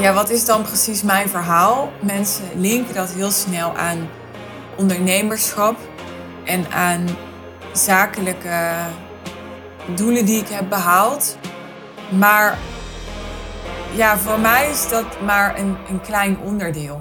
Ja, wat is dan precies mijn verhaal? Mensen linken dat heel snel aan ondernemerschap en aan zakelijke doelen die ik heb behaald. Maar ja, voor mij is dat maar een, een klein onderdeel.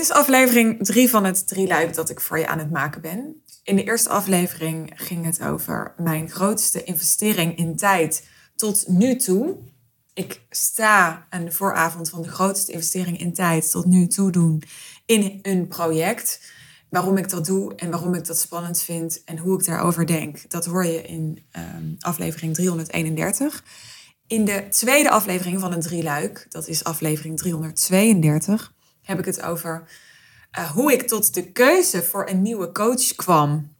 Dit is aflevering 3 van het drieluik dat ik voor je aan het maken ben. In de eerste aflevering ging het over mijn grootste investering in tijd tot nu toe. Ik sta aan de vooravond van de grootste investering in tijd tot nu toe doen in een project. Waarom ik dat doe en waarom ik dat spannend vind en hoe ik daarover denk, dat hoor je in um, aflevering 331. In de tweede aflevering van het drieluik, dat is aflevering 332 heb ik het over uh, hoe ik tot de keuze voor een nieuwe coach kwam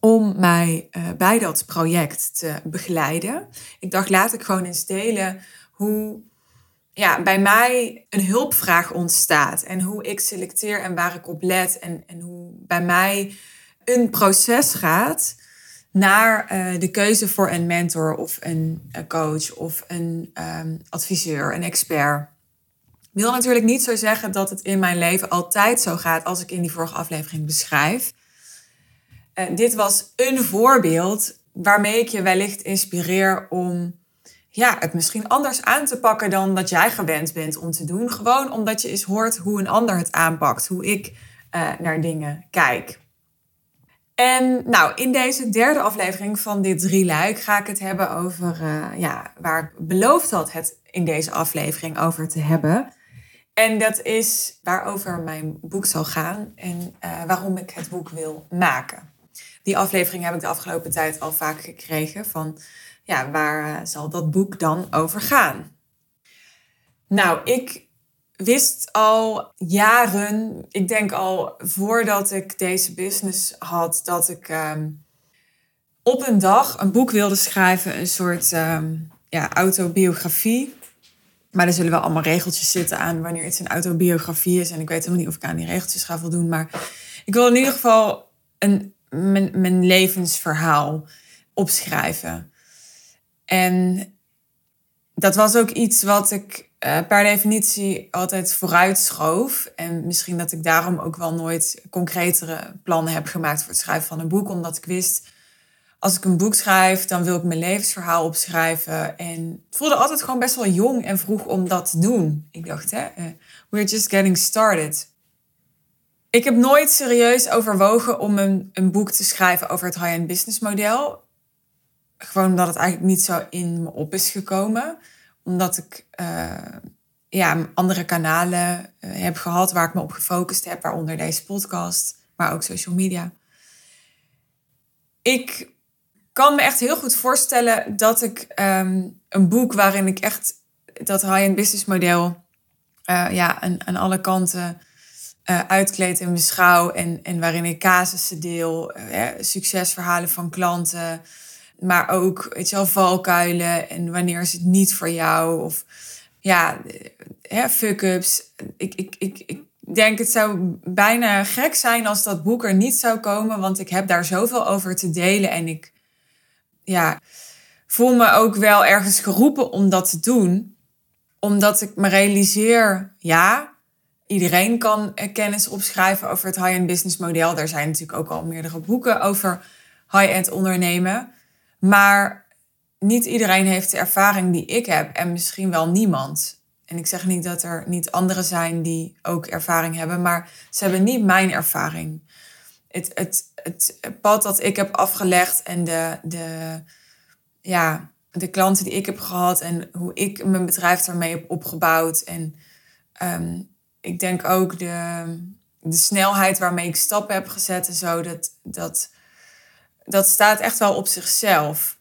om mij uh, bij dat project te begeleiden. Ik dacht, laat ik gewoon eens delen hoe ja, bij mij een hulpvraag ontstaat en hoe ik selecteer en waar ik op let en, en hoe bij mij een proces gaat naar uh, de keuze voor een mentor of een, coach of een um, adviseur, een expert wil natuurlijk niet zo zeggen dat het in mijn leven altijd zo gaat als ik in die vorige aflevering beschrijf. Uh, dit was een voorbeeld waarmee ik je wellicht inspireer om ja, het misschien anders aan te pakken dan dat jij gewend bent om te doen. Gewoon omdat je eens hoort hoe een ander het aanpakt, hoe ik uh, naar dingen kijk. En nou, in deze derde aflevering van dit drieluik ga ik het hebben over uh, ja, waar ik beloofd had het in deze aflevering over te hebben. En dat is waarover mijn boek zal gaan en uh, waarom ik het boek wil maken. Die aflevering heb ik de afgelopen tijd al vaak gekregen van, ja, waar uh, zal dat boek dan over gaan? Nou, ik wist al jaren, ik denk al voordat ik deze business had, dat ik um, op een dag een boek wilde schrijven, een soort um, ja, autobiografie maar er zullen wel allemaal regeltjes zitten aan wanneer iets een autobiografie is. En ik weet helemaal niet of ik aan die regeltjes ga voldoen. Maar ik wil in ieder geval een, mijn, levensverhaal opschrijven. En dat was ook iets wat ik uh, per definitie altijd vooruit schoof. En misschien dat ik daarom ook wel nooit concretere plannen heb gemaakt voor het schrijven van een boek. Omdat ik wist als ik een boek schrijf, dan wil ik mijn levensverhaal opschrijven. En het voelde altijd gewoon best wel jong en vroeg om dat te doen. Ik dacht, hè, uh, we're just getting started. Ik heb nooit serieus overwogen om een, een boek te schrijven over het high-end business model. Gewoon omdat het eigenlijk niet zo in me op is gekomen. Omdat ik uh, ja, andere kanalen uh, heb gehad waar ik me op gefocust heb. Waaronder deze podcast, maar ook social media. Ik kan me echt heel goed voorstellen dat ik um, een boek waarin ik echt dat high-end business model uh, ja, aan, aan alle kanten uh, uitkleed en beschouw. En, en waarin ik casussen deel, uh, succesverhalen van klanten. Maar ook, weet valkuilen en wanneer is het niet voor jou. Of ja, fuck-ups. Ik, ik, ik, ik denk het zou bijna gek zijn als dat boek er niet zou komen. Want ik heb daar zoveel over te delen en ik ja, voel me ook wel ergens geroepen om dat te doen. Omdat ik me realiseer, ja, iedereen kan kennis opschrijven over het high-end business model. Er zijn natuurlijk ook al meerdere boeken over high-end ondernemen. Maar niet iedereen heeft de ervaring die ik heb en misschien wel niemand. En ik zeg niet dat er niet anderen zijn die ook ervaring hebben, maar ze hebben niet mijn ervaring het, het, het pad dat ik heb afgelegd en de, de, ja, de klanten die ik heb gehad en hoe ik mijn bedrijf daarmee heb opgebouwd. En um, ik denk ook de, de snelheid waarmee ik stappen heb gezet en zo, dat, dat, dat staat echt wel op zichzelf.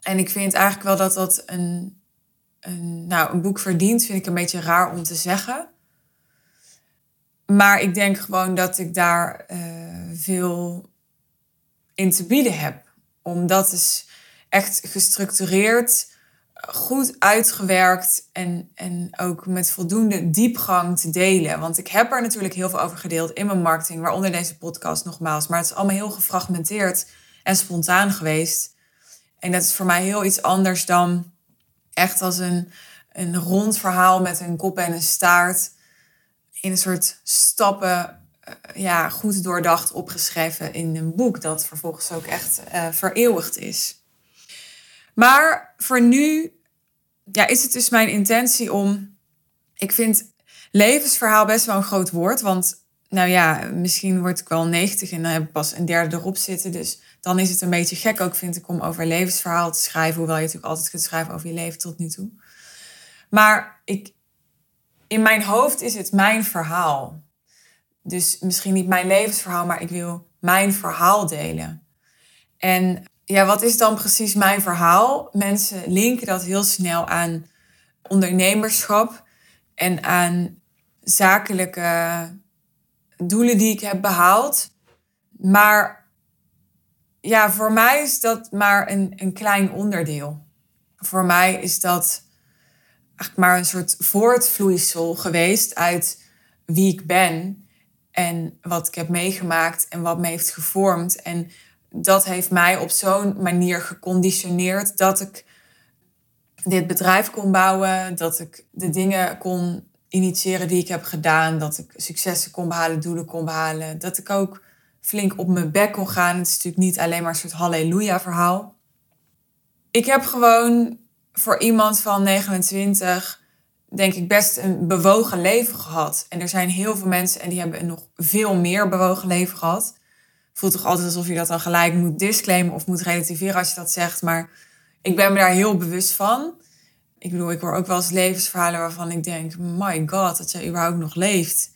En ik vind eigenlijk wel dat dat een, een, nou, een boek verdient, vind ik een beetje raar om te zeggen. Maar ik denk gewoon dat ik daar uh, veel in te bieden heb. Omdat is echt gestructureerd, goed uitgewerkt en, en ook met voldoende diepgang te delen. Want ik heb er natuurlijk heel veel over gedeeld in mijn marketing, waaronder deze podcast nogmaals. Maar het is allemaal heel gefragmenteerd en spontaan geweest. En dat is voor mij heel iets anders dan echt als een, een rond verhaal met een kop en een staart. In een soort stappen ja, goed doordacht opgeschreven in een boek dat vervolgens ook echt uh, vereeuwigd is. Maar voor nu ja, is het dus mijn intentie om. Ik vind levensverhaal best wel een groot woord. Want nou ja, misschien word ik wel 90 en dan heb ik pas een derde erop zitten. Dus dan is het een beetje gek ook, vind ik, om over levensverhaal te schrijven. Hoewel je natuurlijk altijd kunt schrijven over je leven tot nu toe. Maar ik, in mijn hoofd is het mijn verhaal. Dus misschien niet mijn levensverhaal, maar ik wil mijn verhaal delen. En ja, wat is dan precies mijn verhaal? Mensen linken dat heel snel aan ondernemerschap en aan zakelijke doelen die ik heb behaald. Maar ja, voor mij is dat maar een, een klein onderdeel. Voor mij is dat eigenlijk maar een soort voortvloeisel geweest uit wie ik ben en wat ik heb meegemaakt en wat me heeft gevormd. En dat heeft mij op zo'n manier geconditioneerd dat ik dit bedrijf kon bouwen, dat ik de dingen kon initiëren die ik heb gedaan, dat ik successen kon behalen, doelen kon behalen, dat ik ook flink op mijn bek kon gaan. Het is natuurlijk niet alleen maar een soort halleluja verhaal. Ik heb gewoon voor iemand van 29 denk ik best een bewogen leven gehad. En er zijn heel veel mensen en die hebben een nog veel meer bewogen leven gehad voelt toch altijd alsof je dat dan gelijk moet disclaimen of moet relativeren als je dat zegt. Maar ik ben me daar heel bewust van. Ik bedoel, ik hoor ook wel eens levensverhalen waarvan ik denk: my god, dat je überhaupt nog leeft.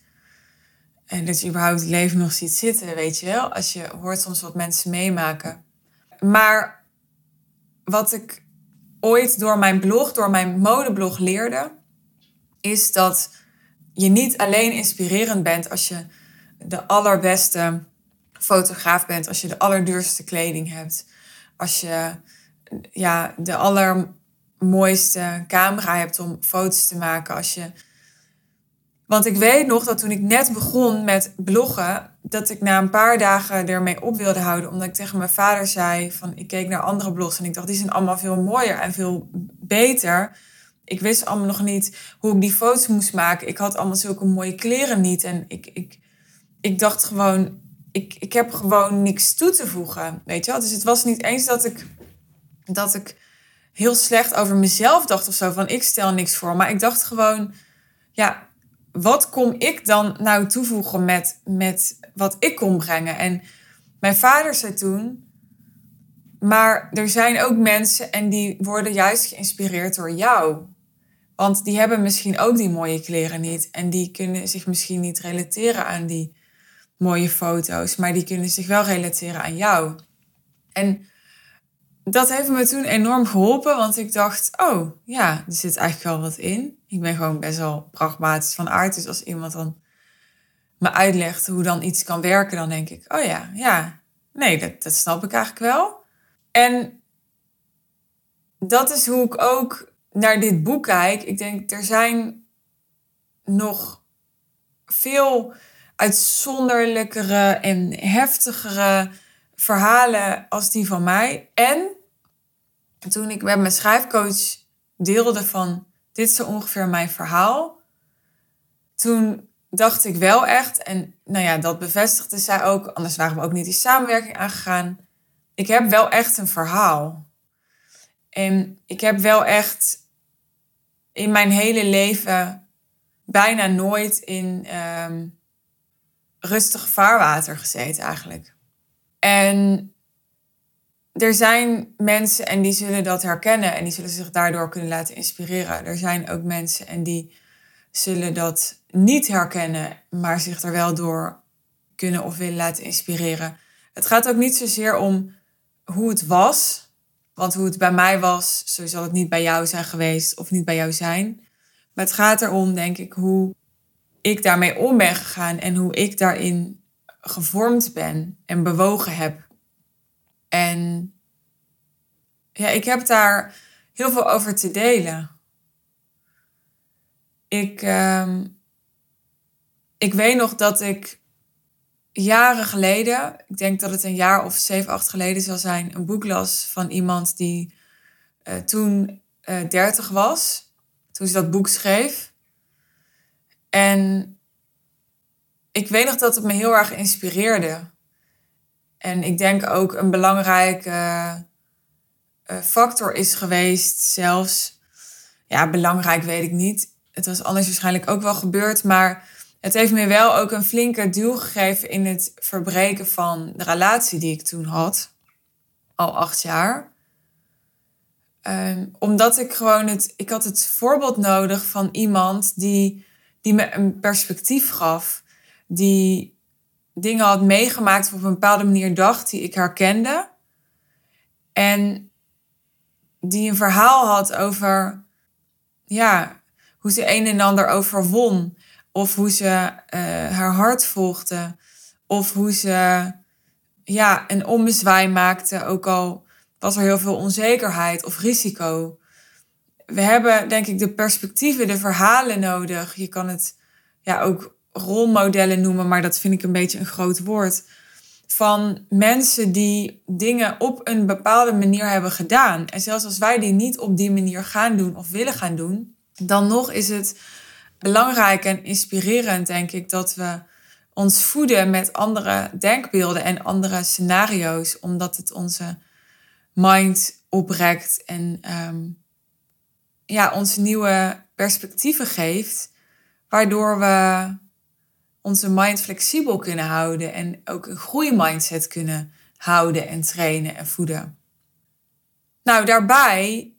En dat je überhaupt het leven nog ziet zitten, weet je wel. Als je hoort soms wat mensen meemaken. Maar wat ik ooit door mijn blog, door mijn modeblog leerde, is dat je niet alleen inspirerend bent als je de allerbeste fotograaf bent, als je de allerduurste kleding hebt, als je ja, de allermooiste camera hebt om foto's te maken, als je want ik weet nog dat toen ik net begon met bloggen, dat ik na een paar dagen ermee op wilde houden. Omdat ik tegen mijn vader zei van ik keek naar andere blogs en ik dacht die zijn allemaal veel mooier en veel beter. Ik wist allemaal nog niet hoe ik die foto's moest maken. Ik had allemaal zulke mooie kleren niet. En ik, ik, ik dacht gewoon, ik, ik heb gewoon niks toe te voegen. Weet je wel? Dus het was niet eens dat ik, dat ik heel slecht over mezelf dacht of zo. Van ik stel niks voor. Maar ik dacht gewoon, ja, wat kom ik dan nou toevoegen met, met wat ik kon brengen? En mijn vader zei toen. Maar er zijn ook mensen en die worden juist geïnspireerd door jou. Want die hebben misschien ook die mooie kleren niet. En die kunnen zich misschien niet relateren aan die mooie foto's, maar die kunnen zich wel relateren aan jou. En dat heeft me toen enorm geholpen, want ik dacht, oh ja, er zit eigenlijk wel wat in. Ik ben gewoon best wel pragmatisch van aard, dus als iemand dan me uitlegt hoe dan iets kan werken, dan denk ik, oh ja, ja, nee, dat, dat snap ik eigenlijk wel. En dat is hoe ik ook naar dit boek kijk. Ik denk, er zijn nog veel uitzonderlijkere en heftigere verhalen als die van mij. En toen ik met mijn schrijfcoach deelde van dit is zo ongeveer mijn verhaal, toen dacht ik wel echt, en nou ja, dat bevestigde zij ook, anders waren we ook niet die samenwerking aangegaan. Ik heb wel echt een verhaal. En ik heb wel echt in mijn hele leven bijna nooit in ehm, rustig vaarwater gezeten eigenlijk. En er zijn mensen en die zullen dat herkennen en die zullen zich daardoor kunnen laten inspireren. Er zijn ook mensen en die zullen dat niet herkennen, maar zich er wel door kunnen of willen laten inspireren. Het gaat ook niet zozeer om hoe het was, want hoe het bij mij was, zo zal het niet bij jou zijn geweest of niet bij jou zijn. Maar het gaat erom, denk ik, hoe ik daarmee om ben gegaan en hoe ik daarin gevormd ben en bewogen heb. En ja, ik heb daar heel veel over te delen. Ik, ehm, ik weet nog dat ik jaren geleden, ik denk dat het een jaar of zeven, acht geleden zal zijn, een boek las van iemand die uh, toen uh, 30 was, toen ze dat boek schreef. En ik weet nog dat het me heel erg inspireerde. En ik denk ook een belangrijke uh, factor is geweest, zelfs. Ja, belangrijk weet ik niet. Het was anders waarschijnlijk ook wel gebeurd, maar het heeft me wel ook een flinke duw gegeven in het verbreken van de relatie die ik toen had. Al acht jaar. Um, omdat ik gewoon het, ik had het voorbeeld nodig van iemand die, die me een perspectief gaf. Die dingen had meegemaakt op een bepaalde manier dacht die ik herkende. En die een verhaal had over ja, hoe ze een en ander overwon. Of hoe ze uh, haar hart volgde. Of hoe ze ja, een ommezwaai maakte, ook al was er heel veel onzekerheid of risico. We hebben, denk ik, de perspectieven, de verhalen nodig. Je kan het ja, ook rolmodellen noemen, maar dat vind ik een beetje een groot woord. Van mensen die dingen op een bepaalde manier hebben gedaan. En zelfs als wij die niet op die manier gaan doen of willen gaan doen, dan nog is het belangrijk en inspirerend, denk ik, dat we ons voeden met andere denkbeelden en andere scenario's, omdat het onze mind oprekt en um, ja, ons nieuwe perspectieven geeft, waardoor we onze mind flexibel kunnen houden en ook een groeimindset kunnen houden en trainen en voeden. Nou, daarbij,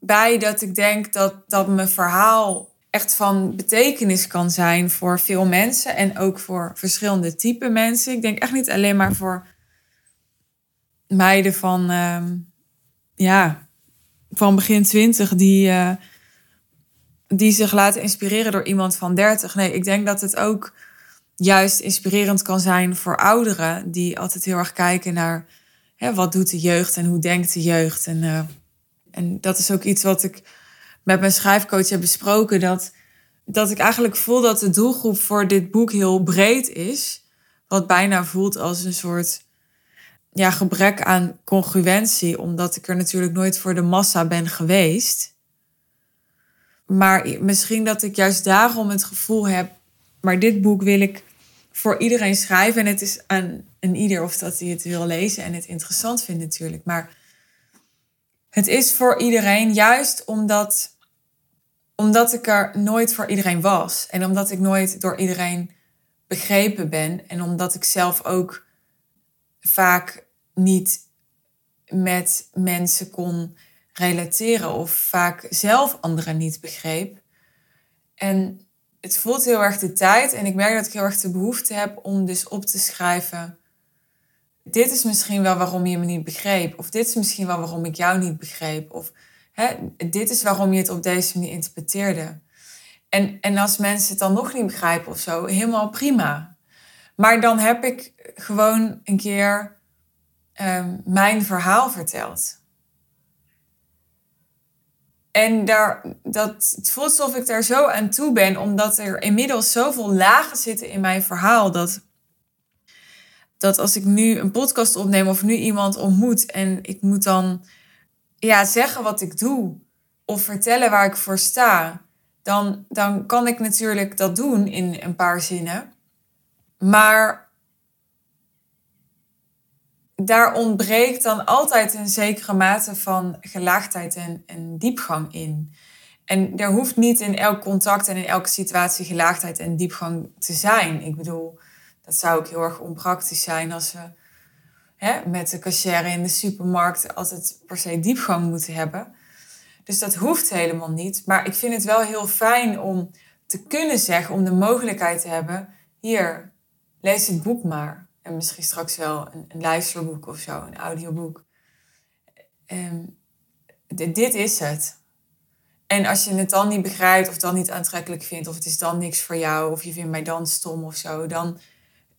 bij dat ik denk dat, dat mijn verhaal echt van betekenis kan zijn voor veel mensen en ook voor verschillende type mensen. Ik denk echt niet alleen maar voor meiden van, uh, ja, van begin twintig die, uh, die zich laten inspireren door iemand van 30. Nee, ik denk dat het ook juist inspirerend kan zijn voor ouderen die altijd heel erg kijken naar hè, wat doet de jeugd en hoe denkt de jeugd. En, uh, en dat is ook iets wat ik met mijn schrijfcoach heb besproken. Dat, dat ik eigenlijk voel dat de doelgroep voor dit boek heel breed is. Wat bijna voelt als een soort ja, gebrek aan congruentie, omdat ik er natuurlijk nooit voor de massa ben geweest. Maar misschien dat ik juist daarom het gevoel heb, maar dit boek wil ik voor iedereen schrijven. En het is aan een ieder of dat hij het wil lezen en het interessant vindt natuurlijk. Maar het is voor iedereen juist omdat, omdat ik er nooit voor iedereen was. En omdat ik nooit door iedereen begrepen ben. En omdat ik zelf ook vaak niet met mensen kon relateren of vaak zelf anderen niet begreep. En het voelt heel erg de tijd en ik merk dat ik heel erg de behoefte heb om dus op te schrijven. Dit is misschien wel waarom je me niet begreep. Of dit is misschien wel waarom ik jou niet begreep. Of hè, dit is waarom je het op deze manier interpreteerde. En, en als mensen het dan nog niet begrijpen of zo, helemaal prima. Maar dan heb ik gewoon een keer um, mijn verhaal verteld. En daar, dat, het voelt alsof ik daar zo aan toe ben, omdat er inmiddels zoveel lagen zitten in mijn verhaal. Dat, dat als ik nu een podcast opneem of nu iemand ontmoet en ik moet dan ja, zeggen wat ik doe of vertellen waar ik voor sta, dan, dan kan ik natuurlijk dat doen in een paar zinnen. Maar daar ontbreekt dan altijd een zekere mate van gelaagdheid en, en diepgang in. En er hoeft niet in elk contact en in elke situatie gelaagdheid en diepgang te zijn. Ik bedoel, dat zou ook heel erg onpraktisch zijn als we hè, met de cashier in de supermarkt altijd per se diepgang moeten hebben. Dus dat hoeft helemaal niet. Maar ik vind het wel heel fijn om te kunnen zeggen, om de mogelijkheid te hebben: hier, lees het boek maar. En misschien straks wel een, een luisterboek of zo, een audioboek. Um, dit is het. En als je het dan niet begrijpt of dan niet aantrekkelijk vindt, of het is dan niks voor jou, of je vindt mij dan stom of zo, dan,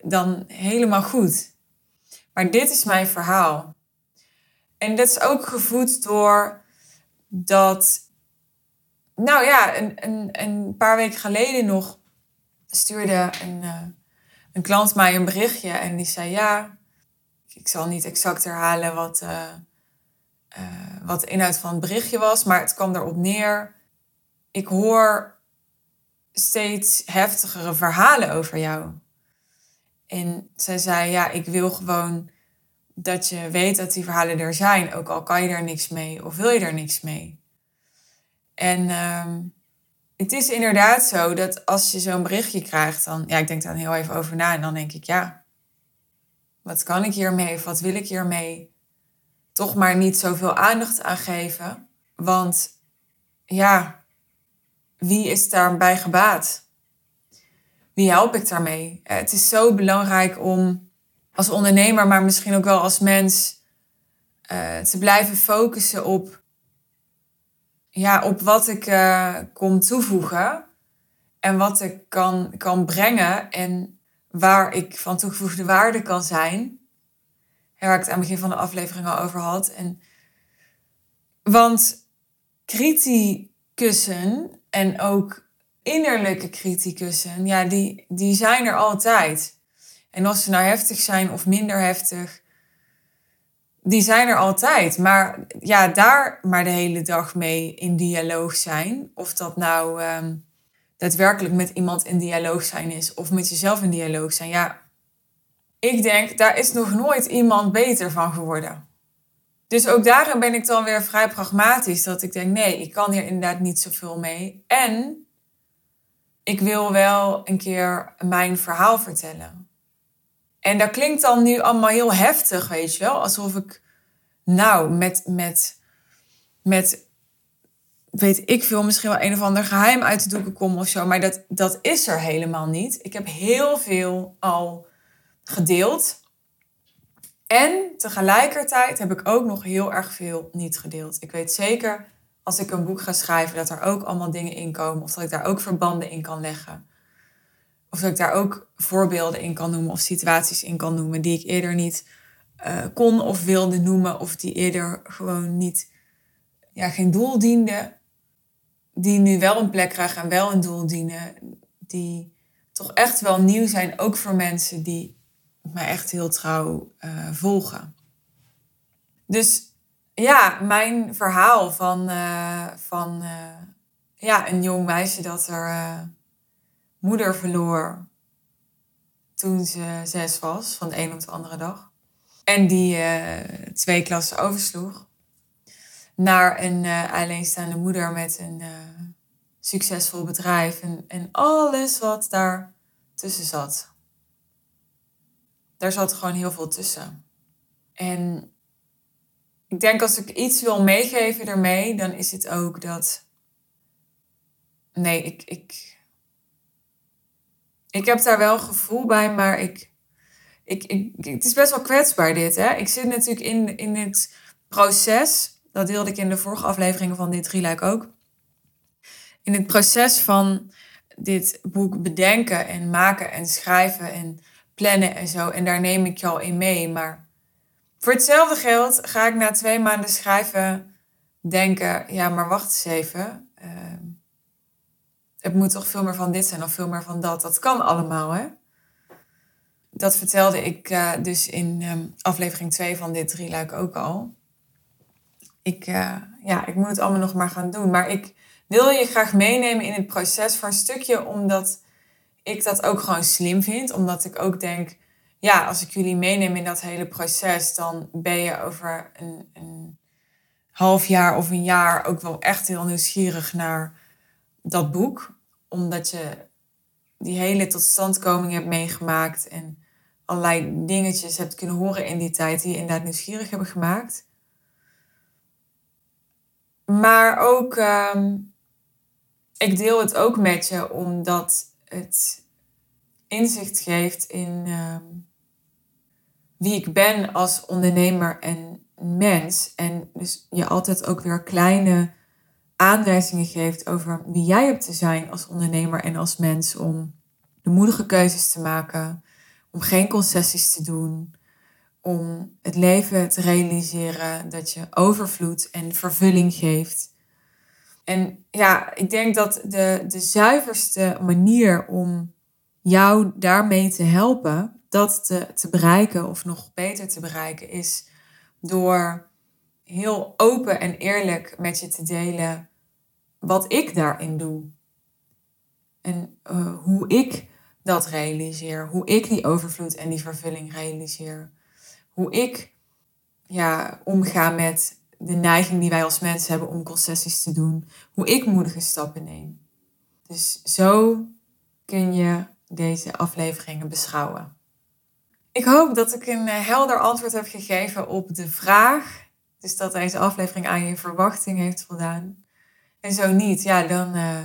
dan helemaal goed. Maar dit is mijn verhaal. En dat is ook gevoed door dat, nou ja, een, een, een paar weken geleden nog stuurde een, uh, een klant mij een berichtje en die zei ja, ik zal niet exact herhalen wat, uh, uh, wat de inhoud van het berichtje was, maar het kwam erop neer. Ik hoor steeds heftigere verhalen over jou. En zij zei, ja, ik wil gewoon dat je weet dat die verhalen er zijn, ook al kan je er niks mee of wil je er niks mee. En uh, het is inderdaad zo dat als je zo'n berichtje krijgt, dan, ja, ik denk daar heel even over na en dan denk ik, ja, wat kan ik hiermee of wat wil ik hiermee? Toch maar niet zoveel aandacht aan geven, want ja, wie is daarbij gebaat? Wie help ik daarmee? Het is zo belangrijk om als ondernemer, maar misschien ook wel als mens, uh, te blijven focussen op, ja, op wat ik uh, kom toevoegen en wat ik kan, kan brengen en waar ik van toegevoegde waarde kan zijn. Waar ik het aan het begin van de aflevering al over had. En, want kritiekussen en ook innerlijke kritiekussen, ja, die, die zijn er altijd. En of ze nou heftig zijn of minder heftig, die zijn er altijd. Maar ja, daar maar de hele dag mee in dialoog zijn. Of dat nou um, daadwerkelijk met iemand in dialoog zijn is of met jezelf in dialoog zijn. Ja, ik denk, daar is nog nooit iemand beter van geworden. Dus ook daarin ben ik dan weer vrij pragmatisch. Dat ik denk, nee, ik kan hier inderdaad niet zoveel mee. En ik wil wel een keer mijn verhaal vertellen. En dat klinkt dan nu allemaal heel heftig, weet je wel. Alsof ik, nou, met, met, met, weet ik veel, misschien wel een of ander geheim uit de doeken kom of zo. Maar dat, dat is er helemaal niet. Ik heb heel veel al gedeeld. En tegelijkertijd heb ik ook nog heel erg veel niet gedeeld. Ik weet zeker als ik een boek ga schrijven dat er ook allemaal dingen in komen. Of dat ik daar ook verbanden in kan leggen. Of dat ik daar ook voorbeelden in kan noemen of situaties in kan noemen die ik eerder niet uh, kon of wilde noemen. Of die eerder gewoon niet, ja, geen doel dienden. Die nu wel een plek krijgen en wel een doel dienen. Die toch echt wel nieuw zijn, ook voor mensen die mij echt heel trouw uh, volgen. Dus ja, mijn verhaal van, uh, van ja, een jong meisje dat er moeder verloor toen ze zes was, van de een op de andere dag. En die twee klassen oversloeg. Naar een alleenstaande moeder met een succesvol bedrijf. En, en alles wat daar tussen zat. Daar zat gewoon heel veel tussen. En ik denk als ik iets wil meegeven daarmee, dan is het ook dat. Nee, ik, ik, ik heb daar wel gevoel bij, maar ik, ik, ik, het is best wel kwetsbaar dit. Hè? Ik zit natuurlijk in, in het proces, dat deelde ik in de vorige afleveringen van dit Drieluik ook. In het proces van dit boek bedenken en maken en schrijven en plannen en zo. En daar neem ik je al in mee. Maar voor hetzelfde geld ga ik na twee maanden schrijven denken, ja, maar wacht eens even. Uh, het moet toch veel meer van dit zijn of veel meer van dat. Dat kan allemaal, hè? Dat vertelde ik uh, dus in um, aflevering 2 van dit drieluik ook al. Ik, uh, ja, ik moet het allemaal nog maar gaan doen. Maar ik wil je graag meenemen in het proces voor een stukje, omdat ik dat ook gewoon slim vind. Omdat ik ook denk, ja, als ik jullie meeneem in dat hele proces, dan ben je over een, een half jaar of een jaar ook wel echt heel nieuwsgierig naar dat boek. Omdat je die hele totstandkoming hebt meegemaakt en allerlei dingetjes hebt kunnen horen in die tijd die je inderdaad nieuwsgierig hebben gemaakt. Maar ook, um, ik deel het ook met je omdat het inzicht geeft in um, wie ik ben als ondernemer en mens. En dus je altijd ook weer kleine aanwijzingen geeft over wie jij hebt te zijn als ondernemer en als mens om de moedige keuzes te maken, om geen concessies te doen, om het leven te realiseren dat je overvloed en vervulling geeft. En ja, ik denk dat de, de zuiverste manier om jou daarmee te helpen, dat te, te bereiken of nog beter te bereiken, is door heel open en eerlijk met je te delen wat ik daarin doe. En uh, hoe ik dat realiseer. Hoe ik die overvloed en die vervulling realiseer. Hoe ik ja, omga met de neiging die wij als mensen hebben om concessies te doen. Hoe ik moedige stappen neem. Dus zo kun je deze afleveringen beschouwen. Ik hoop dat ik een eh, helder antwoord heb gegeven op de vraag. Dus dat deze aflevering aan je verwachting heeft voldaan. En zo niet, ja, dan uh,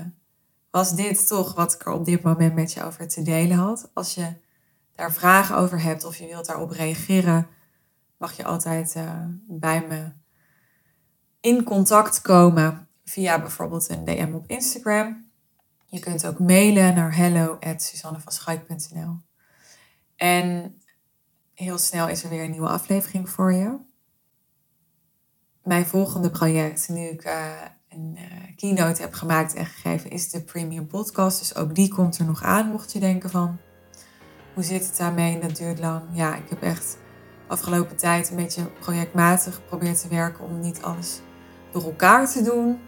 was dit toch wat ik er op dit moment met je over te delen had. Als je daar vragen over hebt of je wilt daarop reageren, mag je altijd uh, bij me in contact komen via bijvoorbeeld een DM op Instagram. Je kunt ook mailen naar hello@suzannevanschuik.nl. En heel snel is er weer een nieuwe aflevering voor je. Mijn volgende project, nu ik uh, een uh, keynote heb gemaakt en gegeven, is de Premium Podcast. Dus ook die komt er nog aan, mocht je denken van... Hoe zit het daarmee? Dat duurt lang. Ja, ik heb echt afgelopen tijd een beetje projectmatig geprobeerd te werken om niet alles door elkaar te doen.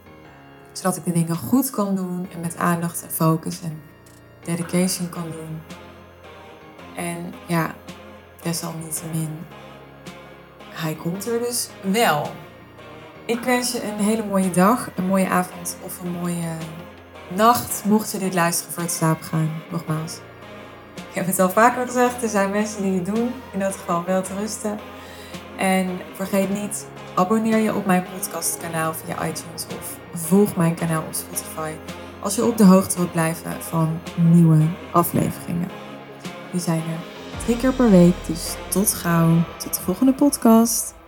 Zodat ik de dingen goed kan doen en met aandacht en focus en dedication kan doen. En ja, desalniettemin, hij komt er dus wel. Ik wens je een hele mooie dag, een mooie avond of een mooie nacht. Mocht je dit luisteren voor het slapen gaan, nogmaals. Ik heb het al vaker gezegd, er zijn mensen die het doen. In dat geval wel te rusten. En vergeet niet, abonneer je op mijn podcastkanaal via iTunes of volg mijn kanaal op Spotify. Als je op de hoogte wilt blijven van nieuwe afleveringen. Die zijn er drie keer per week, dus tot gauw. Tot de volgende podcast.